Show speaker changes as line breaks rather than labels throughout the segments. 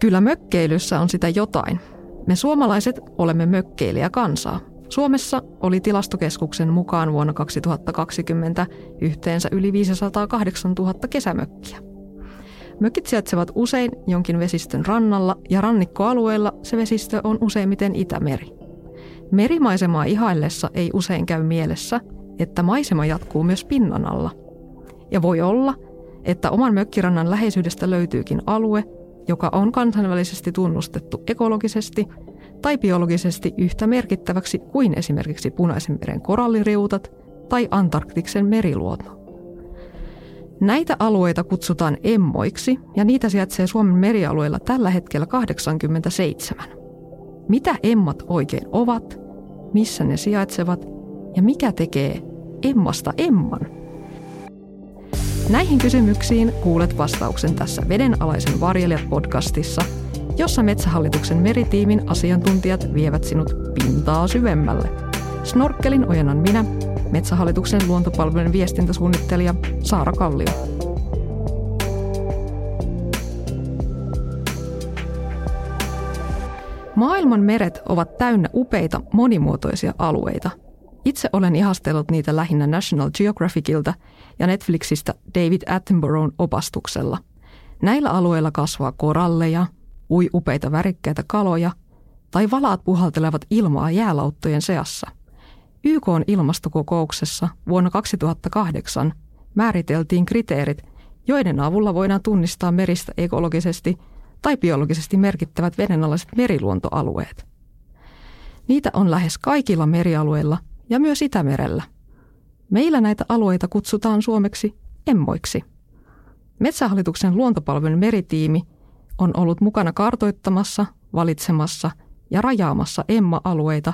Kyllä mökkeilyssä on sitä jotain. Me suomalaiset olemme mökkeilijä kansaa. Suomessa oli tilastokeskuksen mukaan vuonna 2020 yhteensä yli 508 000 kesämökkiä. Mökit sijaitsevat usein jonkin vesistön rannalla ja rannikkoalueella se vesistö on useimmiten Itämeri. Merimaisemaa ihaillessa ei usein käy mielessä, että maisema jatkuu myös pinnan alla. Ja voi olla, että oman mökkirannan läheisyydestä löytyykin alue, joka on kansainvälisesti tunnustettu ekologisesti tai biologisesti yhtä merkittäväksi kuin esimerkiksi Punaisen meren koralliriutat tai Antarktiksen meriluonto. Näitä alueita kutsutaan emmoiksi ja niitä sijaitsee Suomen merialueilla tällä hetkellä 87. Mitä emmat oikein ovat, missä ne sijaitsevat ja mikä tekee emmasta emman? Näihin kysymyksiin kuulet vastauksen tässä Vedenalaisen varjelijat podcastissa, jossa Metsähallituksen meritiimin asiantuntijat vievät sinut pintaa syvemmälle. Snorkkelin ojennan minä, Metsähallituksen luontopalvelujen viestintäsuunnittelija Saara Kallio. Maailman meret ovat täynnä upeita, monimuotoisia alueita. Itse olen ihastellut niitä lähinnä National Geographicilta ja Netflixistä David Attenboroughn opastuksella. Näillä alueilla kasvaa koralleja, ui upeita värikkäitä kaloja tai valaat puhaltelevat ilmaa jäälauttojen seassa. YK on ilmastokokouksessa vuonna 2008 määriteltiin kriteerit, joiden avulla voidaan tunnistaa meristä ekologisesti tai biologisesti merkittävät vedenalaiset meriluontoalueet. Niitä on lähes kaikilla merialueilla ja myös Itämerellä. Meillä näitä alueita kutsutaan suomeksi emmoiksi. Metsähallituksen luontopalvelun meritiimi on ollut mukana kartoittamassa, valitsemassa ja rajaamassa Emma-alueita,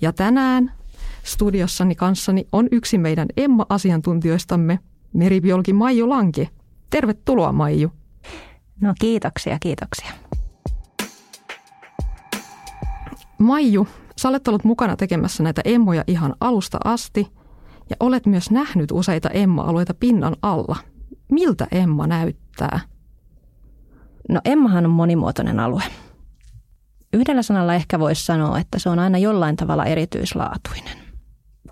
ja tänään studiossani kanssani on yksi meidän Emma-asiantuntijoistamme, meribiologi Maiju Lanki. Tervetuloa Maiju.
No kiitoksia, kiitoksia.
Maiju, sä olet ollut mukana tekemässä näitä emmoja ihan alusta asti ja olet myös nähnyt useita emma-alueita pinnan alla. Miltä emma näyttää?
No emmahan on monimuotoinen alue. Yhdellä sanalla ehkä voisi sanoa, että se on aina jollain tavalla erityislaatuinen.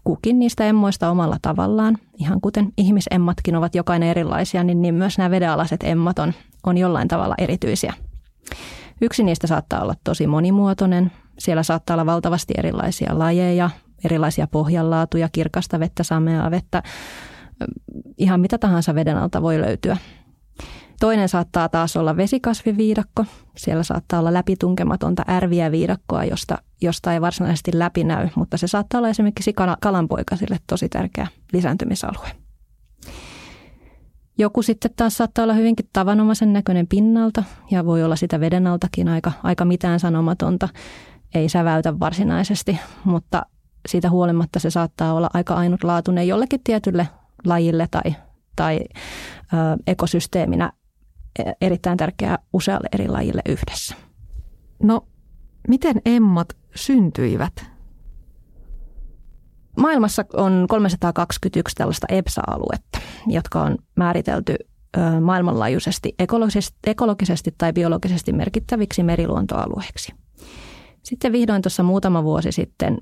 Kukin niistä emmoista omalla tavallaan, ihan kuten ihmisemmatkin ovat jokainen erilaisia, niin, niin myös nämä vedenalaiset emmat on, on jollain tavalla erityisiä. Yksi niistä saattaa olla tosi monimuotoinen. Siellä saattaa olla valtavasti erilaisia lajeja, erilaisia pohjanlaatuja, kirkasta vettä, sameaa vettä. Ihan mitä tahansa veden alta voi löytyä. Toinen saattaa taas olla vesikasviviidakko. Siellä saattaa olla läpitunkematonta ärviä viidakkoa, josta, josta ei varsinaisesti läpi näy, mutta se saattaa olla esimerkiksi kalanpoikasille tosi tärkeä lisääntymisalue. Joku sitten taas saattaa olla hyvinkin tavanomaisen näköinen pinnalta ja voi olla sitä veden altakin aika, aika mitään sanomatonta. Ei säväytä varsinaisesti, mutta siitä huolimatta se saattaa olla aika ainutlaatuinen jollekin tietylle lajille tai, tai ö, ekosysteeminä erittäin tärkeää usealle eri lajille yhdessä.
No, miten emmat syntyivät?
Maailmassa on 321 tällaista EPSA-aluetta, jotka on määritelty maailmanlaajuisesti ekologisesti, ekologisesti tai biologisesti merkittäviksi meriluontoalueiksi. Sitten vihdoin tuossa muutama vuosi sitten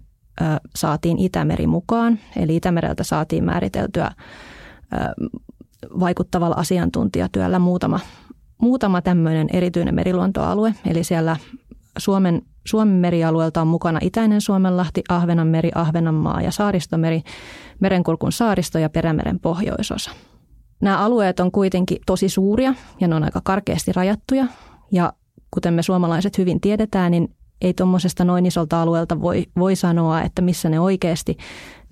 saatiin Itämeri mukaan, eli Itämereltä saatiin määriteltyä vaikuttavalla asiantuntijatyöllä muutama, muutama tämmöinen erityinen meriluontoalue. Eli siellä Suomen, Suomen merialueelta on mukana Itäinen Suomenlahti, Ahvenanmeri, Ahvenanmaa ja Saaristomeri, Merenkurkun saaristo ja Perämeren pohjoisosa. Nämä alueet on kuitenkin tosi suuria ja ne on aika karkeasti rajattuja. Ja kuten me suomalaiset hyvin tiedetään, niin ei tuommoisesta noin isolta alueelta voi, voi sanoa, että missä ne oikeasti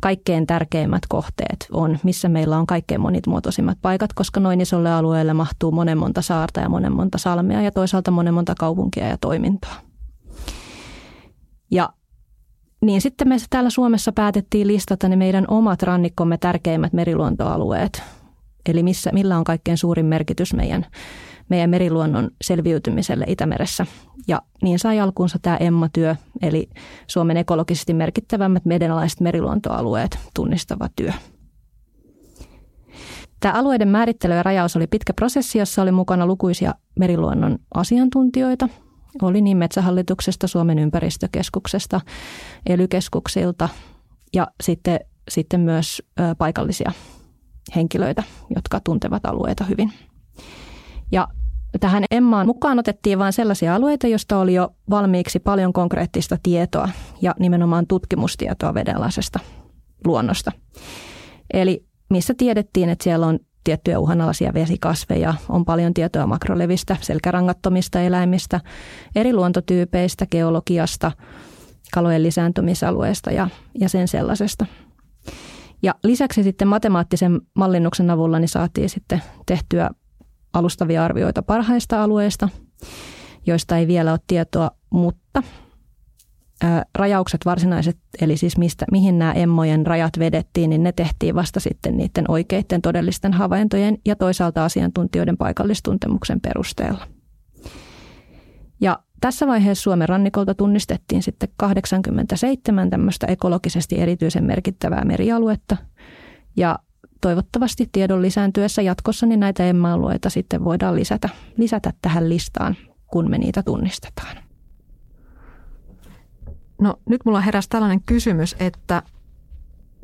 kaikkein tärkeimmät kohteet on, missä meillä on kaikkein monimuotoisimmat paikat, koska noin isolle alueelle mahtuu monen monta saarta ja monen monta salmea ja toisaalta monen monta kaupunkia ja toimintoa. Ja niin sitten me täällä Suomessa päätettiin listata ne meidän omat rannikkomme tärkeimmät meriluontoalueet. Eli missä, millä on kaikkein suurin merkitys meidän meidän meriluonnon selviytymiselle Itämeressä. Ja niin sai alkuunsa tämä Emma-työ, eli Suomen ekologisesti merkittävämmät medenalaiset meriluontoalueet tunnistava työ. Tämä alueiden määrittely ja rajaus oli pitkä prosessi, jossa oli mukana lukuisia meriluonnon asiantuntijoita. Oli niin Metsähallituksesta, Suomen ympäristökeskuksesta, elykeskuksilta ja sitten, sitten myös paikallisia henkilöitä, jotka tuntevat alueita hyvin. Ja tähän Emmaan mukaan otettiin vain sellaisia alueita, joista oli jo valmiiksi paljon konkreettista tietoa ja nimenomaan tutkimustietoa vedenalaisesta luonnosta. Eli missä tiedettiin, että siellä on tiettyjä uhanalaisia vesikasveja, on paljon tietoa makrolevistä, selkärangattomista eläimistä, eri luontotyypeistä, geologiasta, kalojen lisääntymisalueesta ja, ja sen sellaisesta. Ja lisäksi sitten matemaattisen mallinnuksen avulla niin saatiin sitten tehtyä alustavia arvioita parhaista alueista, joista ei vielä ole tietoa, mutta rajaukset varsinaiset, eli siis mistä, mihin nämä emmojen rajat vedettiin, niin ne tehtiin vasta sitten niiden oikeiden todellisten havaintojen ja toisaalta asiantuntijoiden paikallistuntemuksen perusteella. Ja tässä vaiheessa Suomen rannikolta tunnistettiin sitten 87 tämmöistä ekologisesti erityisen merkittävää merialuetta. Ja toivottavasti tiedon lisääntyessä jatkossa niin näitä emma-alueita sitten voidaan lisätä, lisätä tähän listaan, kun me niitä tunnistetaan.
No nyt mulla heräsi tällainen kysymys, että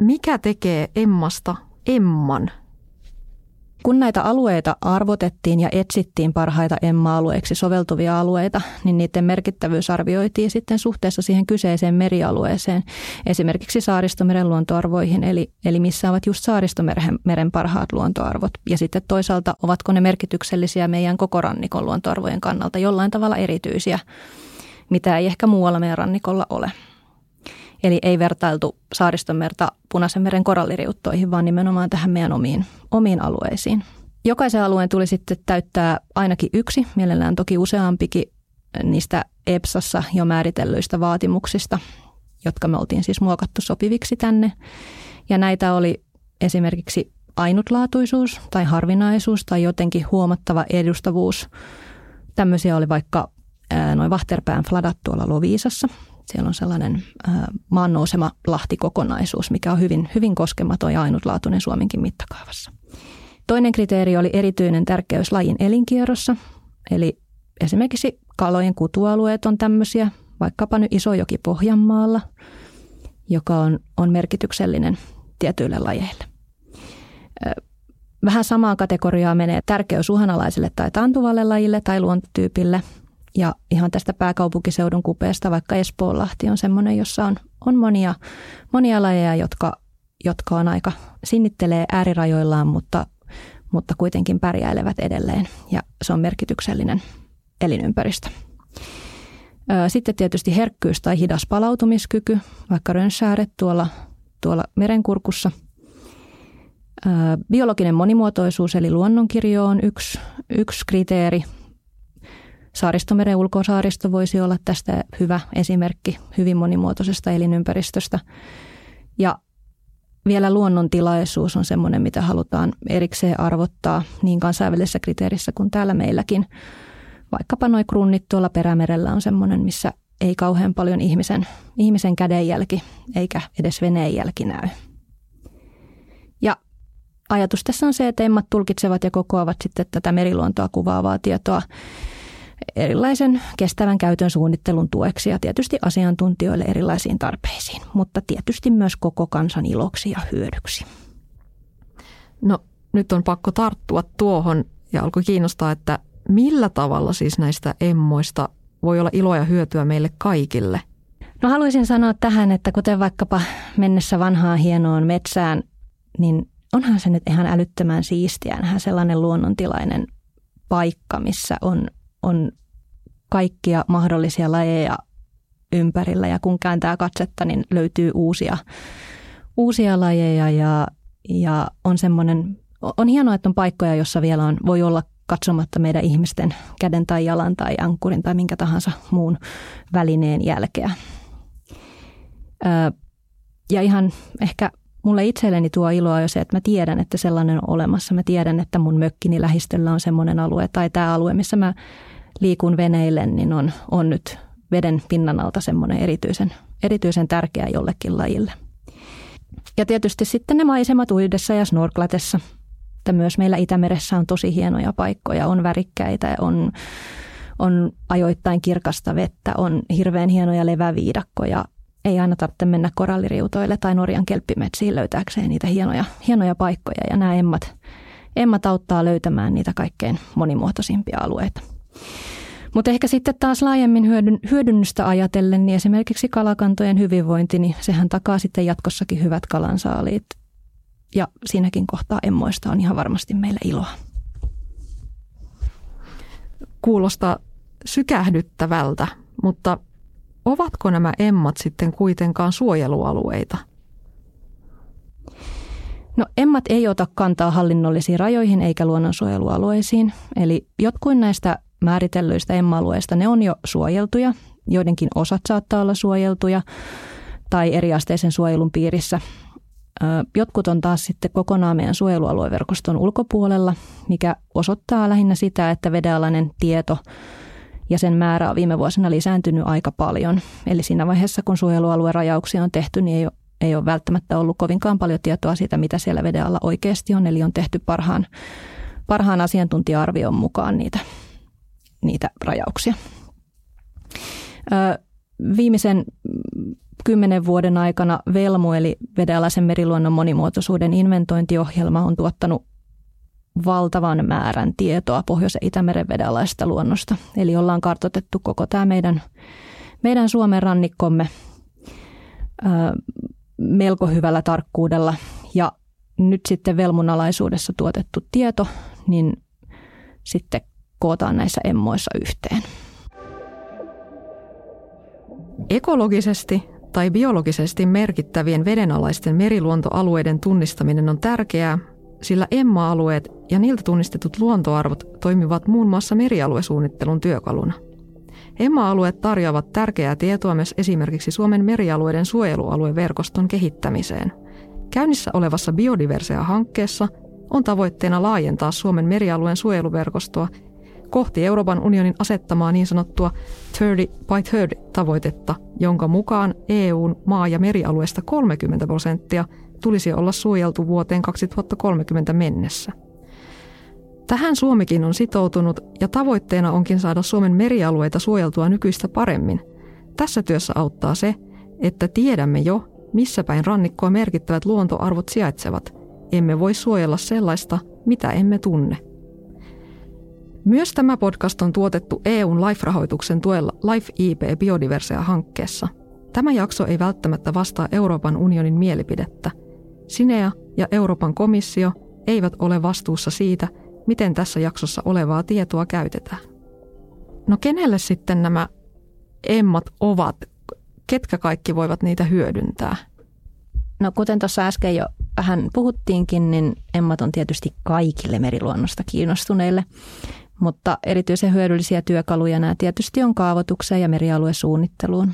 mikä tekee Emmasta Emman?
Kun näitä alueita arvotettiin ja etsittiin parhaita Emma-alueiksi soveltuvia alueita, niin niiden merkittävyys arvioitiin sitten suhteessa siihen kyseiseen merialueeseen, esimerkiksi saaristomeren luontoarvoihin, eli, eli missä ovat just saaristomeren meren parhaat luontoarvot. Ja sitten toisaalta, ovatko ne merkityksellisiä meidän koko rannikon luontoarvojen kannalta jollain tavalla erityisiä mitä ei ehkä muualla meidän rannikolla ole. Eli ei vertailtu saaristomerta Punaisen meren koralliriuttoihin, vaan nimenomaan tähän meidän omiin, omiin alueisiin. Jokaisen alueen tuli sitten täyttää ainakin yksi, mielellään toki useampikin niistä EPSassa jo määritellyistä vaatimuksista, jotka me oltiin siis muokattu sopiviksi tänne. Ja näitä oli esimerkiksi ainutlaatuisuus tai harvinaisuus tai jotenkin huomattava edustavuus. Tämmöisiä oli vaikka noin Vahterpään fladat tuolla Loviisassa. Siellä on sellainen maannousema lahtikokonaisuus, mikä on hyvin, hyvin koskematon ja ainutlaatuinen Suomenkin mittakaavassa. Toinen kriteeri oli erityinen tärkeys lajin elinkierrossa, eli esimerkiksi kalojen kutualueet on tämmöisiä, vaikkapa nyt Isojoki Pohjanmaalla, joka on, on merkityksellinen tietyille lajeille. Vähän samaan kategoriaan menee tärkeys uhanalaiselle tai tantuvalle lajille tai luontotyypille – ja ihan tästä pääkaupunkiseudun kupeesta, vaikka Espoonlahti on semmoinen, jossa on, on monia, monia lajeja, jotka, jotka on aika sinnittelee äärirajoillaan, mutta, mutta kuitenkin pärjäilevät edelleen. Ja se on merkityksellinen elinympäristö. Sitten tietysti herkkyys tai hidas palautumiskyky, vaikka rönssääret tuolla, tuolla merenkurkussa. Biologinen monimuotoisuus eli luonnonkirjo on yksi, yksi kriteeri – Saaristomeren ulkosaaristo voisi olla tästä hyvä esimerkki hyvin monimuotoisesta elinympäristöstä. Ja vielä luonnontilaisuus on semmoinen, mitä halutaan erikseen arvottaa niin kansainvälisessä kriteerissä kuin täällä meilläkin. Vaikkapa noin krunnit tuolla perämerellä on semmoinen, missä ei kauhean paljon ihmisen, ihmisen kädenjälki eikä edes veneen jälki näy. Ja ajatus tässä on se, että emmat tulkitsevat ja kokoavat sitten tätä meriluontoa kuvaavaa tietoa erilaisen kestävän käytön suunnittelun tueksi ja tietysti asiantuntijoille erilaisiin tarpeisiin, mutta tietysti myös koko kansan iloksi ja hyödyksi.
No nyt on pakko tarttua tuohon ja alkoi kiinnostaa, että millä tavalla siis näistä emmoista voi olla iloa ja hyötyä meille kaikille?
No haluaisin sanoa tähän, että kuten vaikkapa mennessä vanhaan hienoon metsään, niin onhan se nyt ihan älyttömän siistiä, nähdä sellainen luonnontilainen paikka, missä on on kaikkia mahdollisia lajeja ympärillä ja kun kääntää katsetta, niin löytyy uusia, uusia lajeja ja, ja on semmoinen, on hienoa, että on paikkoja, jossa vielä on, voi olla katsomatta meidän ihmisten käden tai jalan tai ankkurin tai minkä tahansa muun välineen jälkeä. ja ihan ehkä mulle itselleni tuo iloa jo se, että mä tiedän, että sellainen on olemassa. Mä tiedän, että mun mökkini lähistöllä on semmoinen alue tai tämä alue, missä mä liikun veneille, niin on, on nyt veden pinnan alta semmoinen erityisen, erityisen tärkeä jollekin lajille. Ja tietysti sitten ne maisemat uidessa ja snorklatessa. että myös meillä Itämeressä on tosi hienoja paikkoja, on värikkäitä, on, on ajoittain kirkasta vettä, on hirveän hienoja leväviidakkoja. Ei aina tarvitse mennä koralliriutoille tai Norjan kelppimetsiin löytääkseen niitä hienoja, hienoja paikkoja ja nämä emmat, emmat auttaa löytämään niitä kaikkein monimuotoisimpia alueita. Mutta ehkä sitten taas laajemmin hyödyn, hyödynnystä ajatellen, niin esimerkiksi kalakantojen hyvinvointi, niin sehän takaa sitten jatkossakin hyvät kalansaaliit. Ja siinäkin kohtaa emmoista on ihan varmasti meillä iloa.
Kuulostaa sykähdyttävältä, mutta ovatko nämä emmat sitten kuitenkaan suojelualueita?
No emmat ei ota kantaa hallinnollisiin rajoihin eikä luonnonsuojelualueisiin. Eli jotkut näistä määritellyistä emma-alueista, ne on jo suojeltuja. Joidenkin osat saattaa olla suojeltuja tai eriasteisen suojelun piirissä. Jotkut on taas sitten kokonaan meidän suojelualueverkoston ulkopuolella, mikä osoittaa lähinnä sitä, että vedenalainen tieto ja sen määrä on viime vuosina lisääntynyt aika paljon. Eli siinä vaiheessa, kun suojelualueen rajauksia on tehty, niin ei ole, ei ole välttämättä ollut kovinkaan paljon tietoa siitä, mitä siellä veden alla oikeasti on. Eli on tehty parhaan, parhaan asiantuntija-arvion mukaan niitä niitä rajauksia. Viimeisen kymmenen vuoden aikana VELMU eli vedenalaisen meriluonnon monimuotoisuuden inventointiohjelma on tuottanut valtavan määrän tietoa Pohjois- ja Itämeren vedenalaisesta luonnosta. Eli ollaan kartotettu koko tämä meidän, meidän Suomen rannikkomme melko hyvällä tarkkuudella. Ja nyt sitten velmun alaisuudessa tuotettu tieto, niin sitten kootaan näissä emmoissa yhteen.
Ekologisesti tai biologisesti merkittävien vedenalaisten meriluontoalueiden tunnistaminen on tärkeää, sillä emma-alueet ja niiltä tunnistetut luontoarvot toimivat muun muassa merialuesuunnittelun työkaluna. Emma-alueet tarjoavat tärkeää tietoa myös esimerkiksi Suomen merialueiden suojelualueverkoston kehittämiseen. Käynnissä olevassa biodiversia-hankkeessa on tavoitteena laajentaa Suomen merialueen suojeluverkostoa kohti Euroopan unionin asettamaa niin sanottua 30 by 30 tavoitetta, jonka mukaan EUn maa- ja merialueesta 30 prosenttia tulisi olla suojeltu vuoteen 2030 mennessä. Tähän Suomikin on sitoutunut ja tavoitteena onkin saada Suomen merialueita suojeltua nykyistä paremmin. Tässä työssä auttaa se, että tiedämme jo, missä päin rannikkoa merkittävät luontoarvot sijaitsevat. Emme voi suojella sellaista, mitä emme tunne. Myös tämä podcast on tuotettu EUn LIFE-rahoituksen tuella LIFE IP Biodiversia-hankkeessa. Tämä jakso ei välttämättä vastaa Euroopan unionin mielipidettä. Sinea ja Euroopan komissio eivät ole vastuussa siitä, miten tässä jaksossa olevaa tietoa käytetään. No kenelle sitten nämä emmat ovat? Ketkä kaikki voivat niitä hyödyntää?
No kuten tuossa äsken jo vähän puhuttiinkin, niin emmat on tietysti kaikille meriluonnosta kiinnostuneille. Mutta erityisen hyödyllisiä työkaluja nämä tietysti on kaavoitukseen ja merialuesuunnitteluun.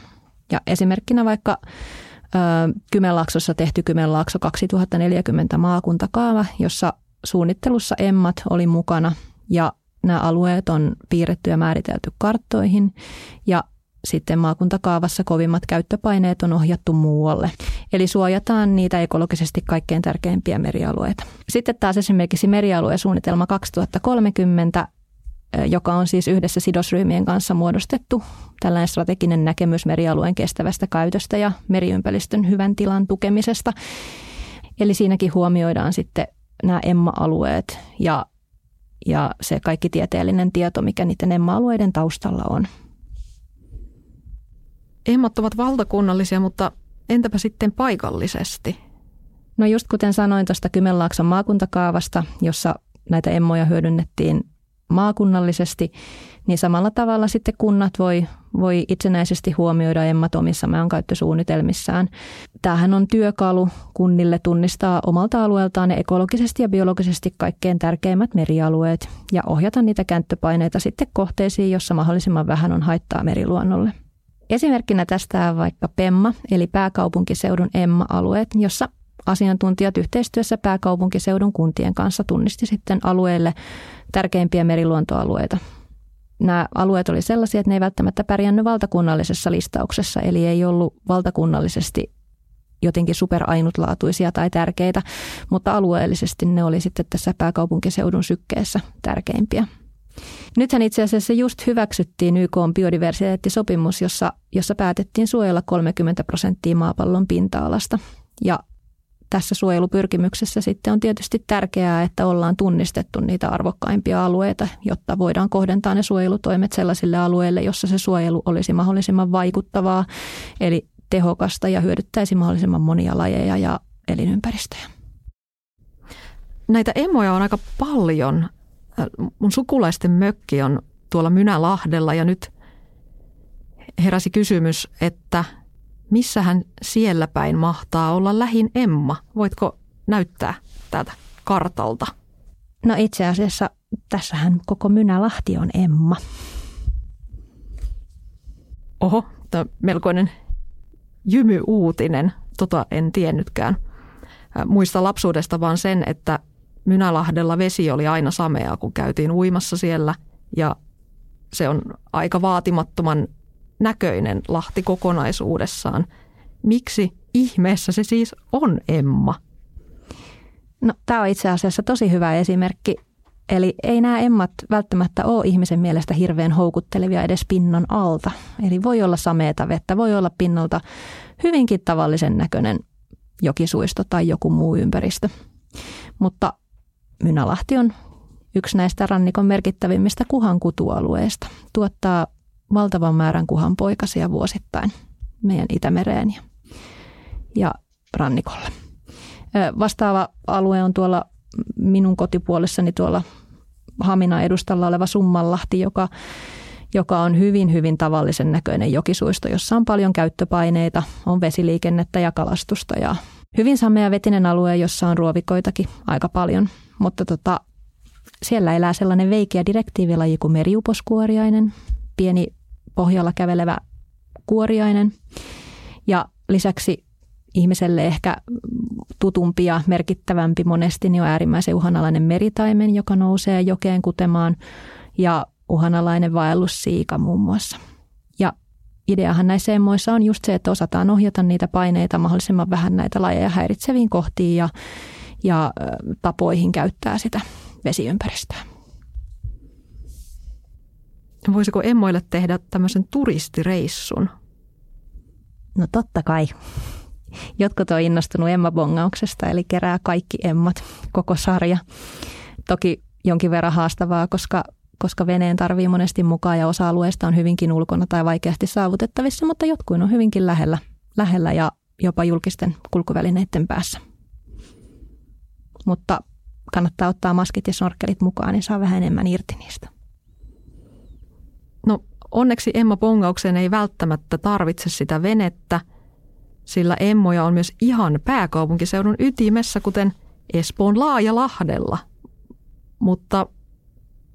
Ja esimerkkinä vaikka ö, Kymenlaaksossa tehty Kymenlaakso 2040 maakuntakaava, jossa suunnittelussa emmat oli mukana ja nämä alueet on piirretty ja määritelty karttoihin ja sitten maakuntakaavassa kovimmat käyttöpaineet on ohjattu muualle. Eli suojataan niitä ekologisesti kaikkein tärkeimpiä merialueita. Sitten taas esimerkiksi merialuesuunnitelma 2030 joka on siis yhdessä sidosryhmien kanssa muodostettu tällainen strateginen näkemys merialueen kestävästä käytöstä ja meriympäristön hyvän tilan tukemisesta. Eli siinäkin huomioidaan sitten nämä EMMA-alueet ja, ja se kaikki tieteellinen tieto, mikä niiden EMMA-alueiden taustalla on.
EMMat ovat valtakunnallisia, mutta entäpä sitten paikallisesti?
No just kuten sanoin tuosta Kymenlaakson maakuntakaavasta, jossa näitä emmoja hyödynnettiin maakunnallisesti, niin samalla tavalla sitten kunnat voi, voi itsenäisesti huomioida emmat omissa maankäyttösuunnitelmissaan. Tämähän on työkalu kunnille tunnistaa omalta alueeltaan ne ekologisesti ja biologisesti kaikkein tärkeimmät merialueet ja ohjata niitä käyttöpaineita sitten kohteisiin, jossa mahdollisimman vähän on haittaa meriluonnolle. Esimerkkinä tästä on vaikka PEMMA, eli pääkaupunkiseudun EMMA-alueet, jossa asiantuntijat yhteistyössä pääkaupunkiseudun kuntien kanssa tunnisti sitten alueelle tärkeimpiä meriluontoalueita. Nämä alueet oli sellaisia, että ne ei välttämättä pärjännyt valtakunnallisessa listauksessa, eli ei ollut valtakunnallisesti jotenkin superainutlaatuisia tai tärkeitä, mutta alueellisesti ne oli sitten tässä pääkaupunkiseudun sykkeessä tärkeimpiä. Nythän itse asiassa just hyväksyttiin YK biodiversiteettisopimus, jossa, jossa päätettiin suojella 30 prosenttia maapallon pinta-alasta. Ja tässä suojelupyrkimyksessä sitten on tietysti tärkeää, että ollaan tunnistettu niitä arvokkaimpia alueita, jotta voidaan kohdentaa ne suojelutoimet sellaisille alueille, jossa se suojelu olisi mahdollisimman vaikuttavaa, eli tehokasta ja hyödyttäisi mahdollisimman monia lajeja ja elinympäristöjä.
Näitä emoja on aika paljon. Mun sukulaisten mökki on tuolla Mynälahdella ja nyt heräsi kysymys, että – missähän siellä päin mahtaa olla lähin Emma? Voitko näyttää täältä kartalta?
No itse asiassa tässähän koko Mynälahti on Emma.
Oho, tämä melkoinen jymy-uutinen. Tota en tiennytkään. Muista lapsuudesta vaan sen, että Mynälahdella vesi oli aina sameaa, kun käytiin uimassa siellä. Ja se on aika vaatimattoman näköinen Lahti kokonaisuudessaan. Miksi ihmeessä se siis on Emma?
No, tämä on itse asiassa tosi hyvä esimerkki. Eli ei nämä emmat välttämättä ole ihmisen mielestä hirveän houkuttelevia edes pinnan alta. Eli voi olla sameeta vettä, voi olla pinnalta hyvinkin tavallisen näköinen jokisuisto tai joku muu ympäristö. Mutta Mynälahti on yksi näistä rannikon merkittävimmistä kuhankutualueista. Tuottaa valtavan määrän kuhanpoikasia vuosittain meidän Itämereen ja, ja rannikolle. Vastaava alue on tuolla minun kotipuolessani tuolla Hamina edustalla oleva Summanlahti, joka, joka on hyvin, hyvin tavallisen näköinen jokisuisto, jossa on paljon käyttöpaineita, on vesiliikennettä ja kalastusta ja hyvin samea vetinen alue, jossa on ruovikoitakin aika paljon. Mutta tota, siellä elää sellainen veikeä direktiivilaji kuin meriuposkuoriainen, pieni pohjalla kävelevä kuoriainen. Ja lisäksi ihmiselle ehkä tutumpi ja merkittävämpi monesti niin on äärimmäisen uhanalainen meritaimen, joka nousee jokeen kutemaan ja uhanalainen vaellussiika muun muassa. Ja ideahan näissä emmoissa on just se, että osataan ohjata niitä paineita mahdollisimman vähän näitä lajeja häiritseviin kohtiin ja, ja tapoihin käyttää sitä vesiympäristöä.
Voisiko emmoille tehdä tämmöisen turistireissun?
No totta kai. Jotkut on innostunut Emma-bongauksesta, eli kerää kaikki emmat, koko sarja. Toki jonkin verran haastavaa, koska, koska veneen tarvii monesti mukaan ja osa alueesta on hyvinkin ulkona tai vaikeasti saavutettavissa, mutta jotkut on hyvinkin lähellä, lähellä ja jopa julkisten kulkuvälineiden päässä. Mutta kannattaa ottaa maskit ja snorkelit mukaan, niin saa vähän enemmän irti niistä.
No onneksi Emma Pongaukseen ei välttämättä tarvitse sitä venettä, sillä emmoja on myös ihan pääkaupunkiseudun ytimessä, kuten Espoon Lahdella. Mutta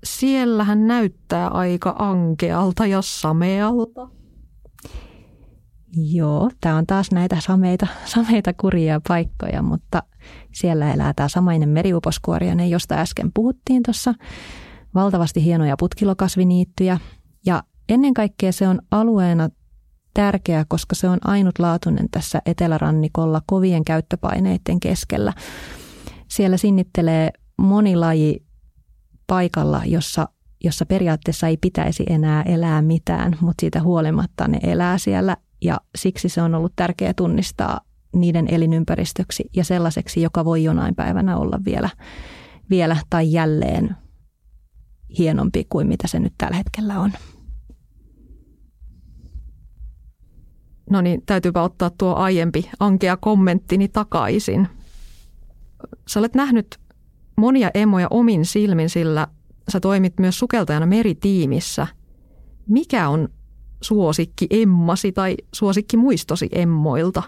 siellähän näyttää aika ankealta ja samealta.
Joo, tämä on taas näitä sameita, sameita kurjia paikkoja, mutta siellä elää tämä samainen meriuposkuoriainen, josta äsken puhuttiin tuossa valtavasti hienoja putkilokasviniittyjä ja ennen kaikkea se on alueena tärkeä, koska se on ainutlaatuinen tässä etelärannikolla kovien käyttöpaineiden keskellä. Siellä sinnittelee moni laji paikalla, jossa, jossa periaatteessa ei pitäisi enää elää mitään, mutta siitä huolimatta ne elää siellä ja siksi se on ollut tärkeää tunnistaa niiden elinympäristöksi ja sellaiseksi, joka voi jonain päivänä olla vielä, vielä tai jälleen hienompi kuin mitä se nyt tällä hetkellä on.
No niin, täytyypä ottaa tuo aiempi ankea kommenttini takaisin. Sä olet nähnyt monia emoja omin silmin, sillä sä toimit myös sukeltajana meritiimissä. Mikä on suosikki emmasi tai suosikki muistosi emmoilta?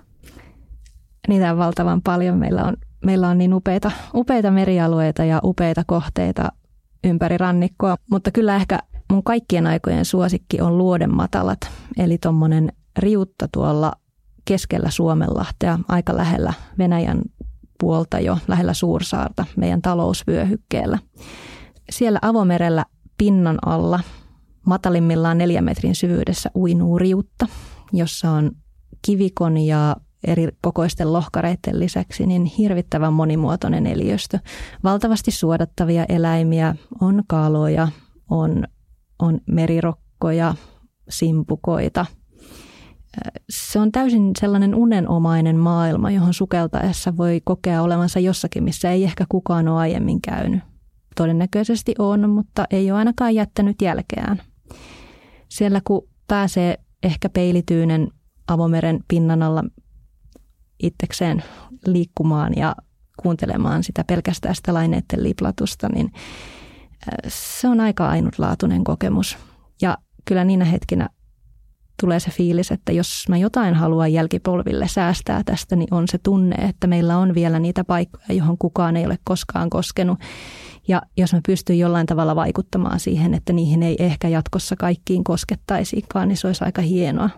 Niitä on valtavan paljon. Meillä on, meillä on niin upeita, upeita merialueita ja upeita kohteita ympäri rannikkoa, mutta kyllä ehkä mun kaikkien aikojen suosikki on luoden matalat, eli tuommoinen riutta tuolla keskellä Suomenlahtea, aika lähellä Venäjän puolta jo, lähellä Suursaarta, meidän talousvyöhykkeellä. Siellä avomerellä pinnan alla, matalimmillaan neljän metrin syvyydessä uinuu riutta, jossa on kivikon ja eri kokoisten lohkareiden lisäksi niin hirvittävän monimuotoinen eliöstö. Valtavasti suodattavia eläimiä, on kaloja, on, on merirokkoja, simpukoita. Se on täysin sellainen unenomainen maailma, johon sukeltaessa voi kokea olevansa jossakin, missä ei ehkä kukaan ole aiemmin käynyt. Todennäköisesti on, mutta ei ole ainakaan jättänyt jälkeään. Siellä kun pääsee ehkä peilityynen avomeren pinnan alla itsekseen liikkumaan ja kuuntelemaan sitä pelkästään sitä laineiden liplatusta, niin se on aika ainutlaatuinen kokemus. Ja kyllä niinä hetkinä tulee se fiilis, että jos mä jotain haluan jälkipolville säästää tästä, niin on se tunne, että meillä on vielä niitä paikkoja, johon kukaan ei ole koskaan koskenut. Ja jos mä pystyn jollain tavalla vaikuttamaan siihen, että niihin ei ehkä jatkossa kaikkiin koskettaisikaan, niin se olisi aika hienoa.